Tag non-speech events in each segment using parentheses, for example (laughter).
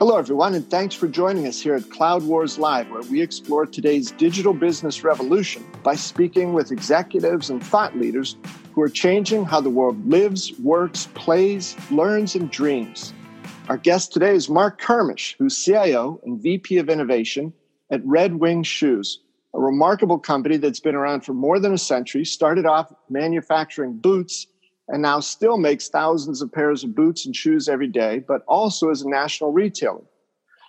Hello, everyone, and thanks for joining us here at Cloud Wars Live, where we explore today's digital business revolution by speaking with executives and thought leaders who are changing how the world lives, works, plays, learns, and dreams. Our guest today is Mark Kermisch, who's CIO and VP of Innovation at Red Wing Shoes, a remarkable company that's been around for more than a century, started off manufacturing boots and now still makes thousands of pairs of boots and shoes every day, but also is a national retailer.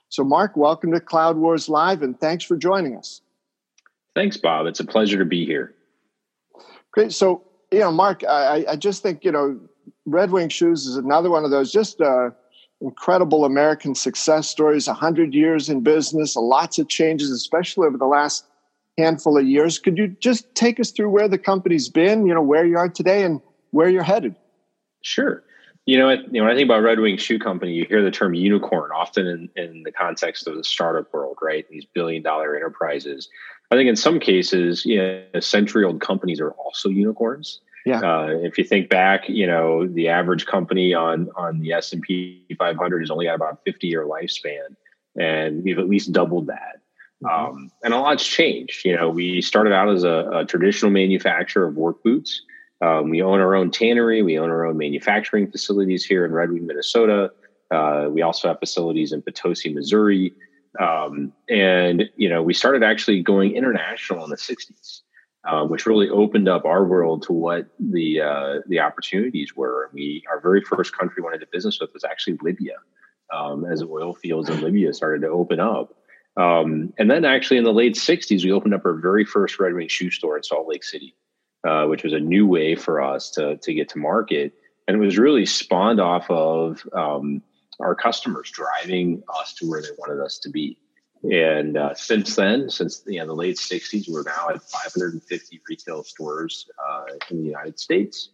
So, Mark, welcome to Cloud Wars Live, and thanks for joining us. Thanks, Bob. It's a pleasure to be here. Great. So, you know, Mark, I, I just think, you know, Red Wing Shoes is another one of those just uh, incredible American success stories, 100 years in business, lots of changes, especially over the last handful of years. Could you just take us through where the company's been, you know, where you are today and where you're headed. Sure. You know, you know, when I think about Red Wing Shoe Company, you hear the term unicorn often in, in the context of the startup world, right? These billion dollar enterprises. I think in some cases, you know, century old companies are also unicorns. Yeah. Uh, if you think back, you know, the average company on on the S and P 500 has only got about 50 year lifespan, and we've at least doubled that. Mm-hmm. Um, and a lot's changed. You know, we started out as a, a traditional manufacturer of work boots. Um, we own our own tannery. We own our own manufacturing facilities here in Red Wing, Minnesota. Uh, we also have facilities in Potosi, Missouri. Um, and, you know, we started actually going international in the 60s, uh, which really opened up our world to what the, uh, the opportunities were. We, our very first country we went into business with was actually Libya, um, as oil fields in Libya started to open up. Um, and then actually in the late 60s, we opened up our very first Red Wing shoe store in Salt Lake City. Uh, which was a new way for us to to get to market, and it was really spawned off of um, our customers driving us to where they wanted us to be. And uh, since then, since you know, the late '60s, we're now at 550 retail stores uh, in the United States.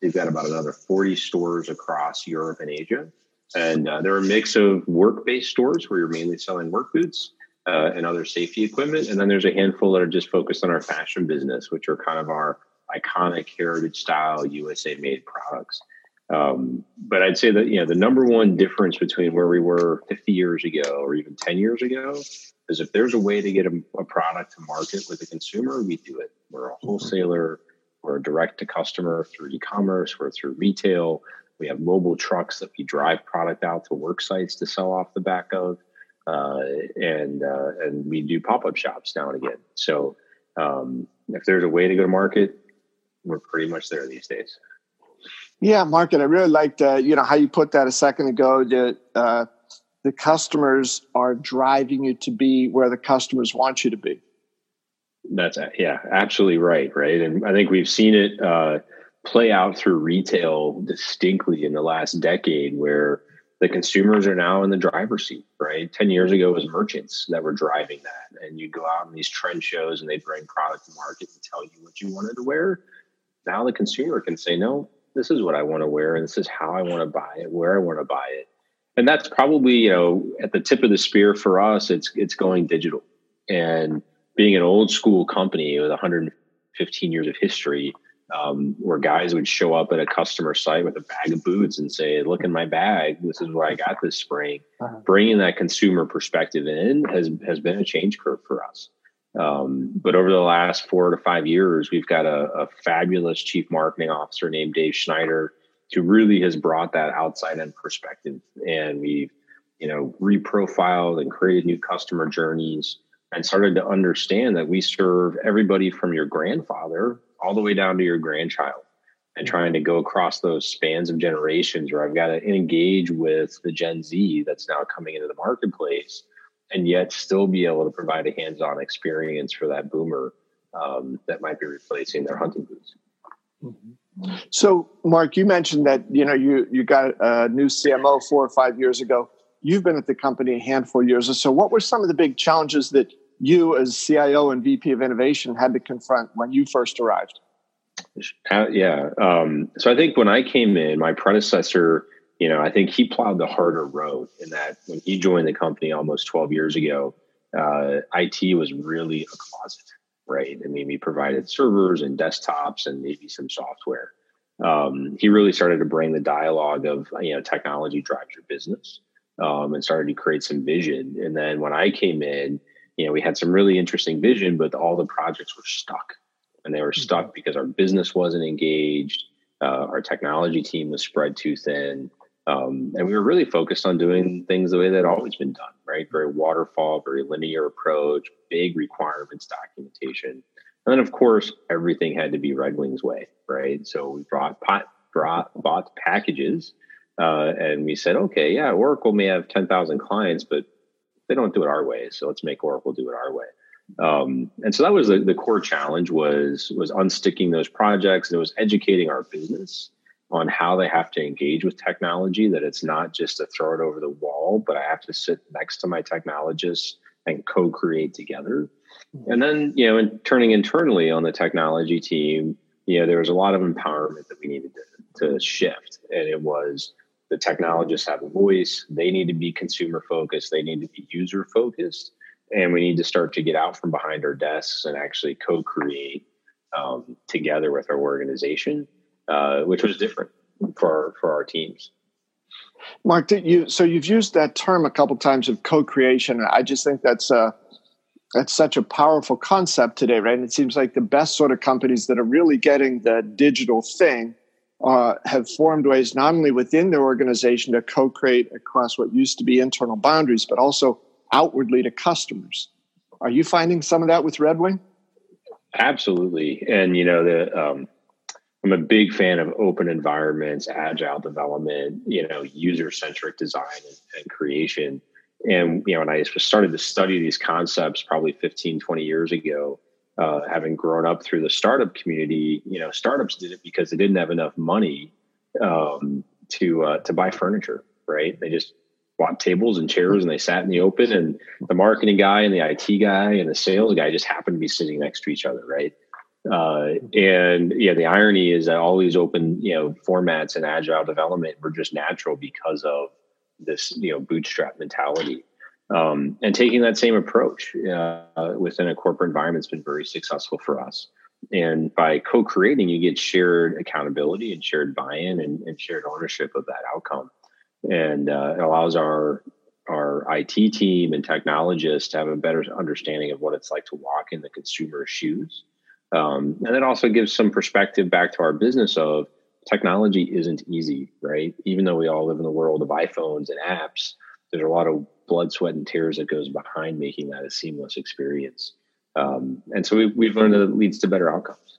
They've got about another 40 stores across Europe and Asia. And uh, they're a mix of work based stores where you're mainly selling work boots uh, and other safety equipment. And then there's a handful that are just focused on our fashion business, which are kind of our iconic heritage style USA made products. Um, but I'd say that you know the number one difference between where we were 50 years ago or even 10 years ago is if there's a way to get a, a product to market with a consumer, we do it. We're a wholesaler, we're a direct to customer through e-commerce, we're through retail. We have mobile trucks that we drive product out to work sites to sell off the back of, uh, and uh, and we do pop up shops now and again. So um, if there's a way to go to market, we're pretty much there these days. Yeah, Mark, and I really liked uh, you know how you put that a second ago. That uh, the customers are driving you to be where the customers want you to be. That's yeah, absolutely right, right. And I think we've seen it uh, play out through retail distinctly in the last decade, where the consumers are now in the driver's seat. Right, ten years ago, it was merchants that were driving that, and you go out in these trend shows and they bring product to market and tell you what you wanted to wear now the consumer can say, no, this is what I want to wear, and this is how I want to buy it, where I want to buy it. And that's probably, you know, at the tip of the spear for us, it's it's going digital. And being an old school company with 115 years of history, um, where guys would show up at a customer site with a bag of boots and say, "Look in my bag. This is what I got this spring." Uh-huh. Bringing that consumer perspective in has has been a change curve for us. Um, but over the last four to five years, we've got a, a, fabulous chief marketing officer named Dave Schneider who really has brought that outside in perspective. And we've, you know, reprofiled and created new customer journeys and started to understand that we serve everybody from your grandfather all the way down to your grandchild and trying to go across those spans of generations where I've got to engage with the Gen Z that's now coming into the marketplace and yet still be able to provide a hands-on experience for that boomer um, that might be replacing their hunting boots. Mm-hmm. So, Mark, you mentioned that you know you you got a new CMO four or five years ago. You've been at the company a handful of years or so. What were some of the big challenges that you, as CIO and VP of Innovation, had to confront when you first arrived? Uh, yeah. Um, so I think when I came in, my predecessor you know, I think he plowed the harder road in that when he joined the company almost 12 years ago, uh, IT was really a closet, right? I mean, we provided servers and desktops and maybe some software. Um, he really started to bring the dialogue of, you know, technology drives your business. um, and started to create some vision. And then when I came in, you know, we had some really interesting vision, but all the projects were stuck, and they were mm-hmm. stuck because our business wasn't engaged, uh, our technology team was spread too thin. Um, and we were really focused on doing things the way that always been done, right? Very waterfall, very linear approach, big requirements documentation. And then, of course, everything had to be Red Wings way, right? So we brought pot, brought, bought packages uh, and we said, okay, yeah, Oracle may have 10,000 clients, but they don't do it our way. So let's make Oracle do it our way. Um, and so that was the, the core challenge was was unsticking those projects and it was educating our business on how they have to engage with technology that it's not just to throw it over the wall but i have to sit next to my technologists and co-create together. Mm-hmm. and then you know in turning internally on the technology team you know there was a lot of empowerment that we needed to, to shift. And it was the technologists have a voice they need to be consumer focused they need to be user focused and we need to start to get out from behind our desks and actually co-create um, together with our organization uh, which was different for for our teams mark did you so you've used that term a couple times of co-creation i just think that's a that's such a powerful concept today right and it seems like the best sort of companies that are really getting the digital thing uh, have formed ways not only within their organization to co-create across what used to be internal boundaries, but also outwardly to customers. Are you finding some of that with Red Wing? Absolutely, and you know the um, I'm a big fan of open environments, agile development, you know, user centric design and, and, creation. And you know, when I started to study these concepts probably 15, 20 years ago, uh, having grown up through the startup community, you know, startups did it because they didn't have enough money um, to uh, to buy furniture. Right? They just bought tables and chairs and they sat in the open, and the marketing guy and the IT guy and the sales guy just happened to be sitting next to each other. Right? Uh, and yeah, the irony is that all these open, you know, formats and agile development were just natural because of this, you know, bootstrap mentality. Um, and taking that same approach uh, within a corporate environment has been very successful for us. And by co-creating, you get shared accountability and shared buy-in and, and shared ownership of that outcome. And uh, it allows our our IT team and technologists to have a better understanding of what it's like to walk in the consumer's shoes. Um, and it also gives some perspective back to our business of technology isn't easy, right? Even though we all live in the world of iPhones and apps, there's a lot of blood, sweat, and tears that goes behind making that a seamless experience. Um, and so we, we've learned that it leads to better outcomes.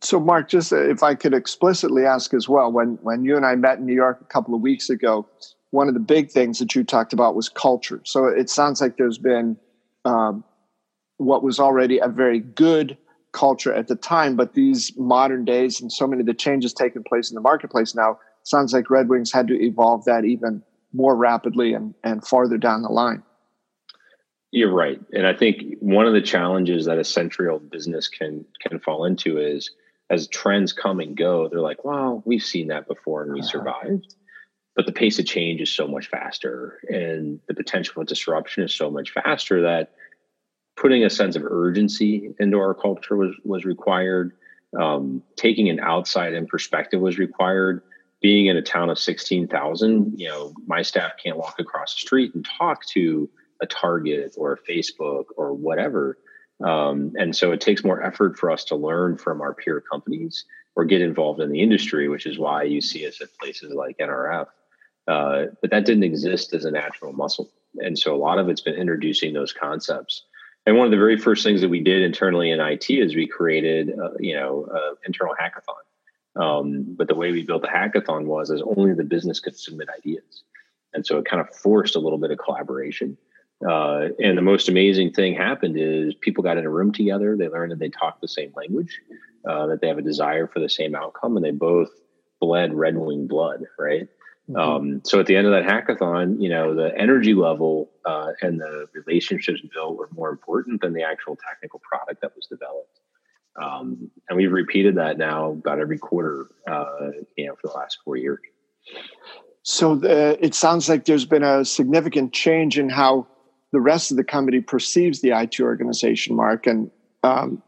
So, Mark, just if I could explicitly ask as well, when when you and I met in New York a couple of weeks ago, one of the big things that you talked about was culture. So it sounds like there's been um, what was already a very good culture at the time, but these modern days and so many of the changes taking place in the marketplace now sounds like Red Wings had to evolve that even more rapidly and, and farther down the line. You're right. And I think one of the challenges that a century old business can can fall into is as trends come and go, they're like, well, we've seen that before and we uh-huh. survived. But the pace of change is so much faster and the potential for disruption is so much faster that putting a sense of urgency into our culture was was required. Um, taking an outside in perspective was required being in a town of 16,000, you know, my staff can't walk across the street and talk to a Target or a Facebook or whatever. Um, and so it takes more effort for us to learn from our peer companies or get involved in the industry, which is why you see us at places like NRF. Uh, but that didn't exist as a natural muscle. And so a lot of it's been introducing those concepts. And one of the very first things that we did internally in IT is we created, uh, you know, uh, internal hackathon. Um, but the way we built the hackathon was is only the business could submit ideas, and so it kind of forced a little bit of collaboration. Uh, and the most amazing thing happened is people got in a room together. They learned that they talk the same language, uh, that they have a desire for the same outcome, and they both bled Red Wing blood, right? Mm-hmm. Um, so at the end of that hackathon, you know, the energy level uh, and the relationships built were more important than the actual technical product that was developed. Um, and we've repeated that now about every quarter, uh, you know, for the last four years. So the, it sounds like there's been a significant change in how the rest of the company perceives the IT organization, Mark. And um,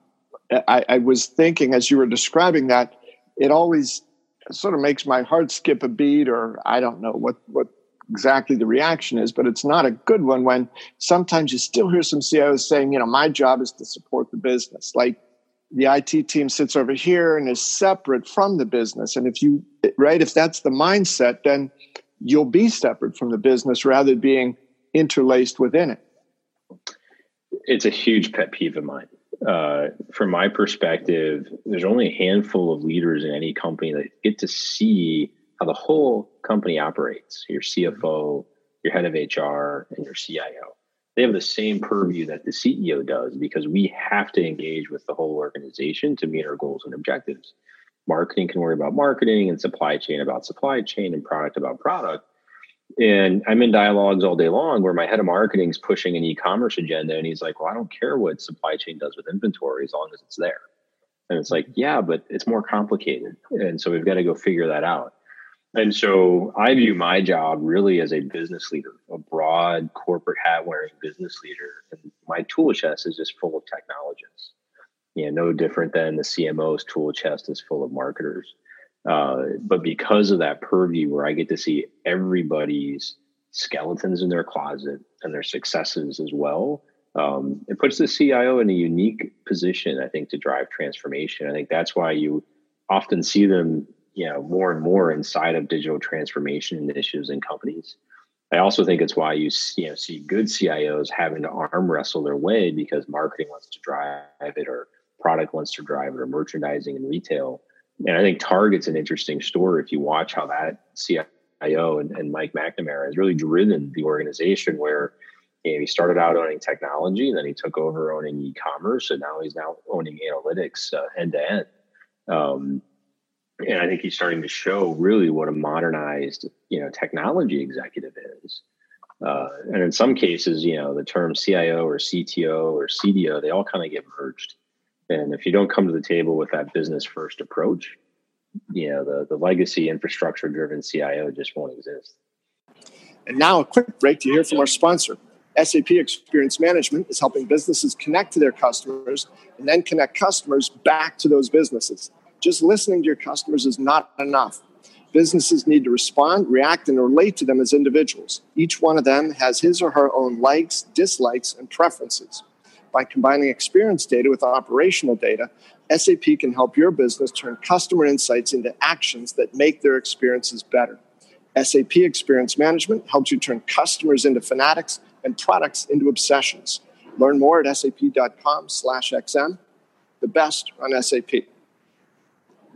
I, I was thinking as you were describing that, it always sort of makes my heart skip a beat, or I don't know what what exactly the reaction is, but it's not a good one when sometimes you still hear some CIOs saying, you know, my job is to support the business. Like the IT team sits over here and is separate from the business. And if you, right, if that's the mindset, then you'll be separate from the business rather than being interlaced within it. It's a huge pet peeve of mine. Uh, from my perspective, there's only a handful of leaders in any company that get to see how the whole company operates your CFO, your head of HR, and your CIO. They have the same purview that the CEO does because we have to engage with the whole organization to meet our goals and objectives. Marketing can worry about marketing and supply chain about supply chain and product about product. And I'm in dialogues all day long where my head of marketing is pushing an e-commerce agenda and he's like, Well, I don't care what supply chain does with inventory as long as it's there. And it's like, yeah, but it's more complicated. And so we've got to go figure that out. And so I view my job really as a business leader, a broad corporate hat wearing business leader. And my tool chest is just full of technologists. You know, no different than the CMO's tool chest is full of marketers. Uh, but because of that purview where I get to see everybody's skeletons in their closet and their successes as well, um, it puts the CIO in a unique position, I think, to drive transformation. I think that's why you often see them you know more and more inside of digital transformation initiatives in companies. I also think it's why you you know see good CIOs having to arm wrestle their way because marketing wants to drive it or product wants to drive it or merchandising and retail. And I think Target's an interesting story if you watch how that CIO and, and Mike McNamara has really driven the organization where you know, he started out owning technology and then he took over owning e-commerce and now he's now owning analytics end to end. And I think he's starting to show really what a modernized, you know, technology executive is. Uh, and in some cases, you know, the term CIO or CTO or CDO, they all kind of get merged. And if you don't come to the table with that business first approach, you know, the, the legacy infrastructure driven CIO just won't exist. And now a quick break to hear from our sponsor. SAP Experience Management is helping businesses connect to their customers and then connect customers back to those businesses. Just listening to your customers is not enough. Businesses need to respond, react, and relate to them as individuals. Each one of them has his or her own likes, dislikes, and preferences. By combining experience data with operational data, SAP can help your business turn customer insights into actions that make their experiences better. SAP Experience Management helps you turn customers into fanatics and products into obsessions. Learn more at sap.com/xm. The best on SAP.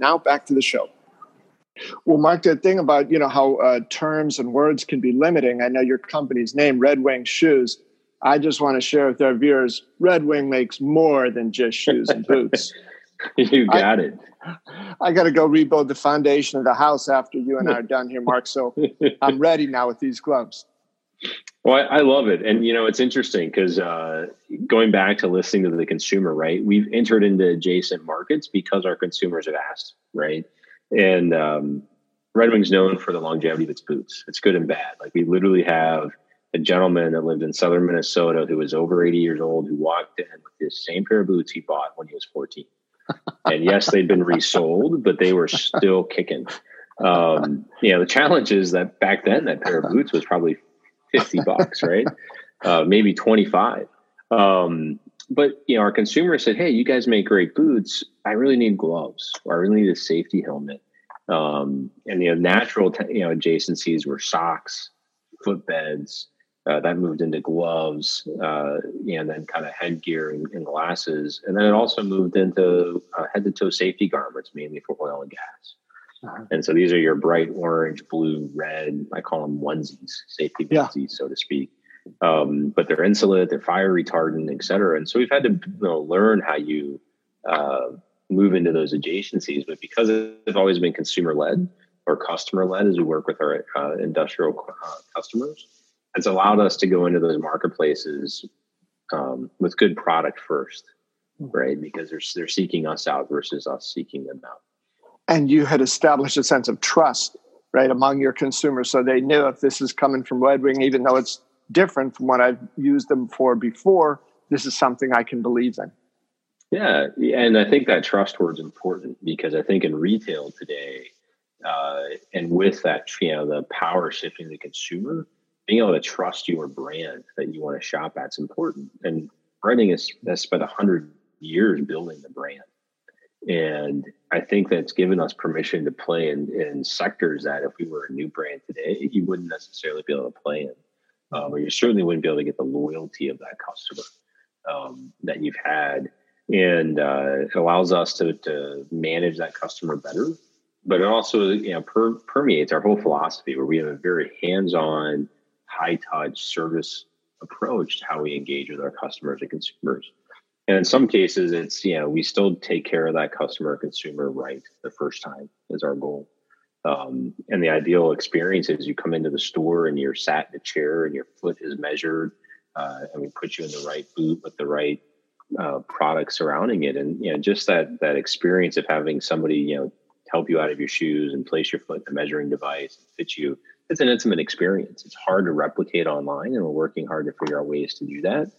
Now back to the show. Well, Mark, the thing about you know how uh, terms and words can be limiting. I know your company's name, Red Wing Shoes. I just want to share with our viewers, Red Wing makes more than just shoes and boots. (laughs) you got I, it. I got to go rebuild the foundation of the house after you and I are done here, Mark. So (laughs) I'm ready now with these gloves. Well, I, I love it, and you know it's interesting because uh, going back to listening to the consumer, right? We've entered into adjacent markets because our consumers have asked, right? And um, Red Wing's known for the longevity of its boots. It's good and bad. Like we literally have a gentleman that lived in southern Minnesota who was over 80 years old who walked in with the same pair of boots he bought when he was 14. (laughs) and yes, they'd been resold, but they were still kicking. Um, you know, the challenge is that back then that pair of boots was probably 50 bucks, right? Uh, maybe 25. Um, but you know, our consumer said, "Hey, you guys make great boots. I really need gloves, or I really need a safety helmet." Um, and the natural, t- you know, adjacencies were socks, footbeds. Uh, that moved into gloves, uh, and then kind of headgear and, and, glasses, and then it also moved into uh, head-to-toe safety garments, mainly for oil and gas. Uh-huh. And so these are your bright orange, blue, red. I call them onesies, safety onesies, yeah. so to speak. Um, but they're insulate, they're fire retardant, et cetera. And so we've had to you know, learn how you uh, move into those adjacencies. But because it's always been consumer led or customer led as we work with our uh, industrial uh, customers, it's allowed us to go into those marketplaces um, with good product first, hmm. right? Because they're, they're seeking us out versus us seeking them out and you had established a sense of trust right among your consumers so they knew if this is coming from red wing even though it's different from what i've used them for before this is something i can believe in yeah and i think that trust word is important because i think in retail today Uh, and with that, you know, the power shifting to the consumer, being able to trust your brand that you want to shop at is important. And Red Wing has, has spent a hundred years building the brand. And I think that's given us permission to play in, in sectors that if we were a new brand today, you wouldn't necessarily be able to play in. Um, or you certainly wouldn't be able to get the loyalty of that customer um, that you've had. And uh, it allows us to, to manage that customer better. But it also you know, per, permeates our whole philosophy where we have a very hands on, high touch service approach to how we engage with our customers and consumers. And in some cases, it's, you know, we still take care of that customer consumer right the first time is our goal. Um, and the ideal experience is you come into the store and you're sat in a chair and your foot is measured uh, and we put you in the right boot with the right uh, product surrounding it. And, you know, just that, that experience of having somebody, you know, help you out of your shoes and place your foot in the measuring device and fit you. It's an intimate experience. It's hard to replicate online and we're working hard to figure out ways to do that.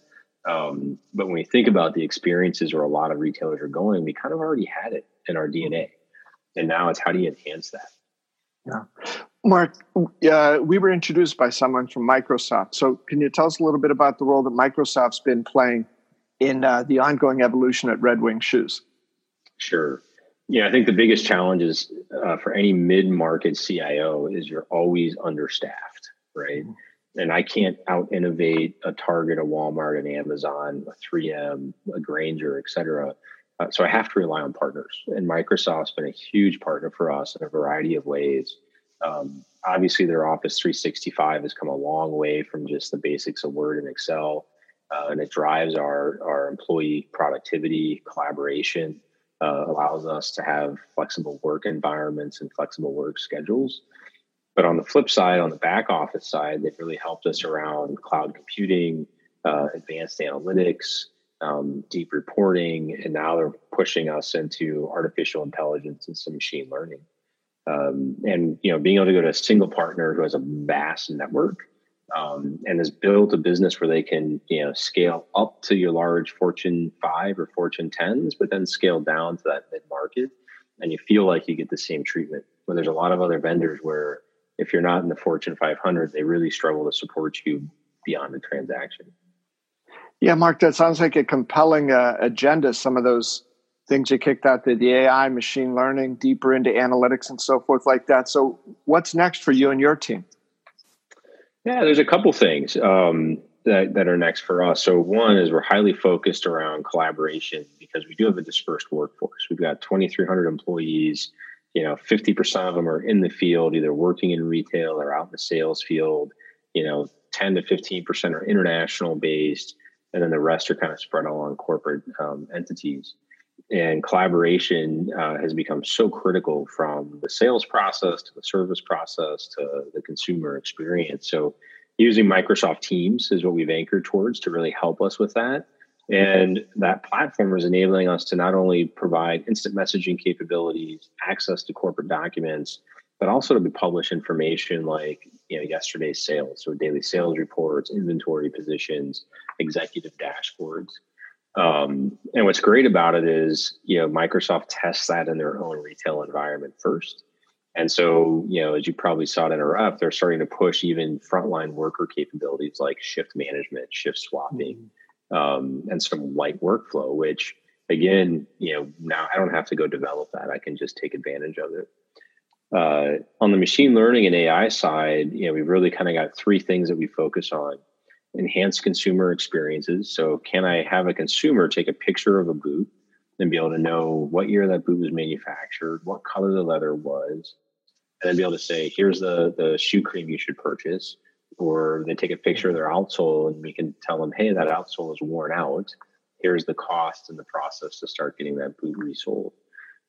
Um, but when we think about the experiences where a lot of retailers are going, we kind of already had it in our DNA. And now it's how do you enhance that? Yeah. Mark, uh, we were introduced by someone from Microsoft. So, can you tell us a little bit about the role that Microsoft's been playing in uh, the ongoing evolution at Red Wing Shoes? Sure. Yeah, I think the biggest challenge is uh, for any mid market CIO is you're always understaffed, right? Mm-hmm and I can't out innovate a Target, a Walmart, an Amazon, a 3M, a Grainger, et cetera. Uh, so I have to rely on partners. And Microsoft's been a huge partner for us in a variety of ways. Um, obviously, their Office 365 has come a long way from just the basics of Word and Excel, uh, and it drives our, our employee productivity, collaboration, uh, allows us to have flexible work environments and flexible work schedules. But on the flip side, on the back office side, they've really helped us around cloud computing, uh, advanced analytics, um, deep reporting, and now they're pushing us into artificial intelligence and some machine learning. Um, and you know, being able to go to a single partner who has a vast network um, and has built a business where they can you know scale up to your large Fortune five or Fortune tens, but then scale down to that mid market, and you feel like you get the same treatment. When there's a lot of other vendors where if you're not in the Fortune 500, they really struggle to support you beyond the transaction. Yeah, Mark, that sounds like a compelling uh, agenda. Some of those things you kicked out the, the AI, machine learning, deeper into analytics and so forth like that. So, what's next for you and your team? Yeah, there's a couple things um, that, that are next for us. So, one is we're highly focused around collaboration because we do have a dispersed workforce. We've got 2,300 employees you know 50% of them are in the field either working in retail or out in the sales field you know 10 to 15% are international based and then the rest are kind of spread along corporate um, entities and collaboration uh, has become so critical from the sales process to the service process to the consumer experience so using microsoft teams is what we've anchored towards to really help us with that and that platform is enabling us to not only provide instant messaging capabilities, access to corporate documents, but also to publish information like you know yesterday's sales, so daily sales reports, inventory positions, executive dashboards. Um, and what's great about it is you know Microsoft tests that in their own retail environment first. And so, you know, as you probably saw it in our up, they're starting to push even frontline worker capabilities like shift management, shift swapping, mm-hmm um, and some light workflow, which again, you know, now I don't have to go develop that. I can just take advantage of it. Uh, on the machine learning and AI side, you know, we've really kind of got three things that we focus on. Enhance consumer experiences. So, can I have a consumer take a picture of a boot and be able to know what year that boot was manufactured, what color the leather was, and then be able to say, here's the the shoe cream you should purchase, or they take a picture of their outsole and we can tell them, hey, that outsole is worn out. Here's the cost and the process to start getting that boot resold.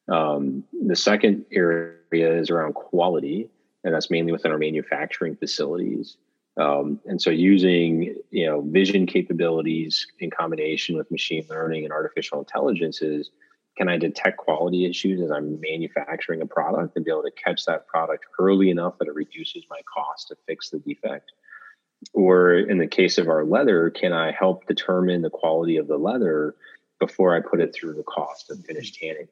Um, the second area is around quality, and that's mainly within our manufacturing facilities. Um, and so using you know vision capabilities in combination with machine learning and artificial intelligence is can I detect quality issues as I'm manufacturing a product and be able to catch that product early enough that it reduces my cost to fix the defect? Or in the case of our leather, can I help determine the quality of the leather before I put it through the cost of finished tanning?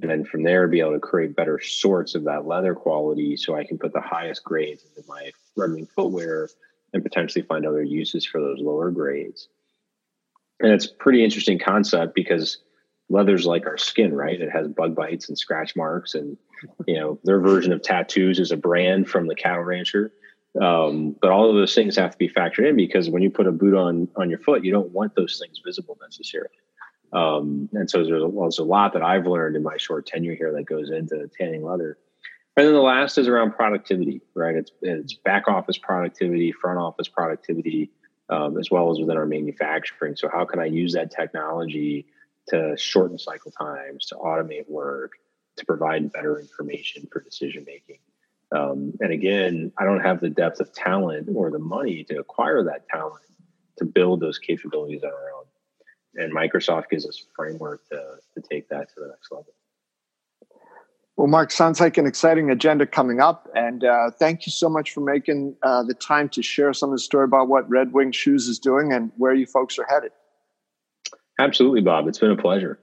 And then from there be able to create better sorts of that leather quality so I can put the highest grades into my running footwear and potentially find other uses for those lower grades. And it's pretty interesting concept because leather's like our skin, right? It has bug bites and scratch marks, and you know their version of tattoos is a brand from the cattle rancher. Um, but all of those things have to be factored in because when you put a boot on on your foot, you don't want those things visible necessarily. Um, and so there's a, well, there's a lot that I've learned in my short tenure here that goes into tanning leather. And then the last is around productivity, right? It's, it's back office productivity, front office productivity, um, as well as within our manufacturing. So how can I use that technology to shorten cycle times, to automate work, to provide better information for decision making? Um, and again, I don't have the depth of talent or the money to acquire that talent to build those capabilities on our own and Microsoft gives us a framework to, to take that to the next level. Well, Mark, sounds like an exciting agenda coming up. And uh, thank you so much for making uh, the time to share some of the story about what Red Wing Shoes is doing and where you folks are headed. Absolutely, Bob. It's been a pleasure.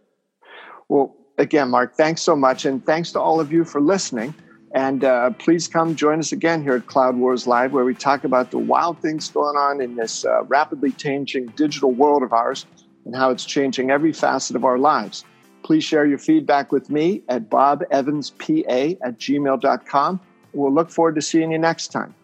Well, again, Mark, thanks so much. And thanks to all of you for listening. And uh, please come join us again here at Cloud Wars Live, where we talk about the wild things going on in this uh, rapidly changing digital world of ours and how it's changing every facet of our lives. Please share your feedback with me at bobevanspa at gmail.com. We'll look forward to seeing you next time.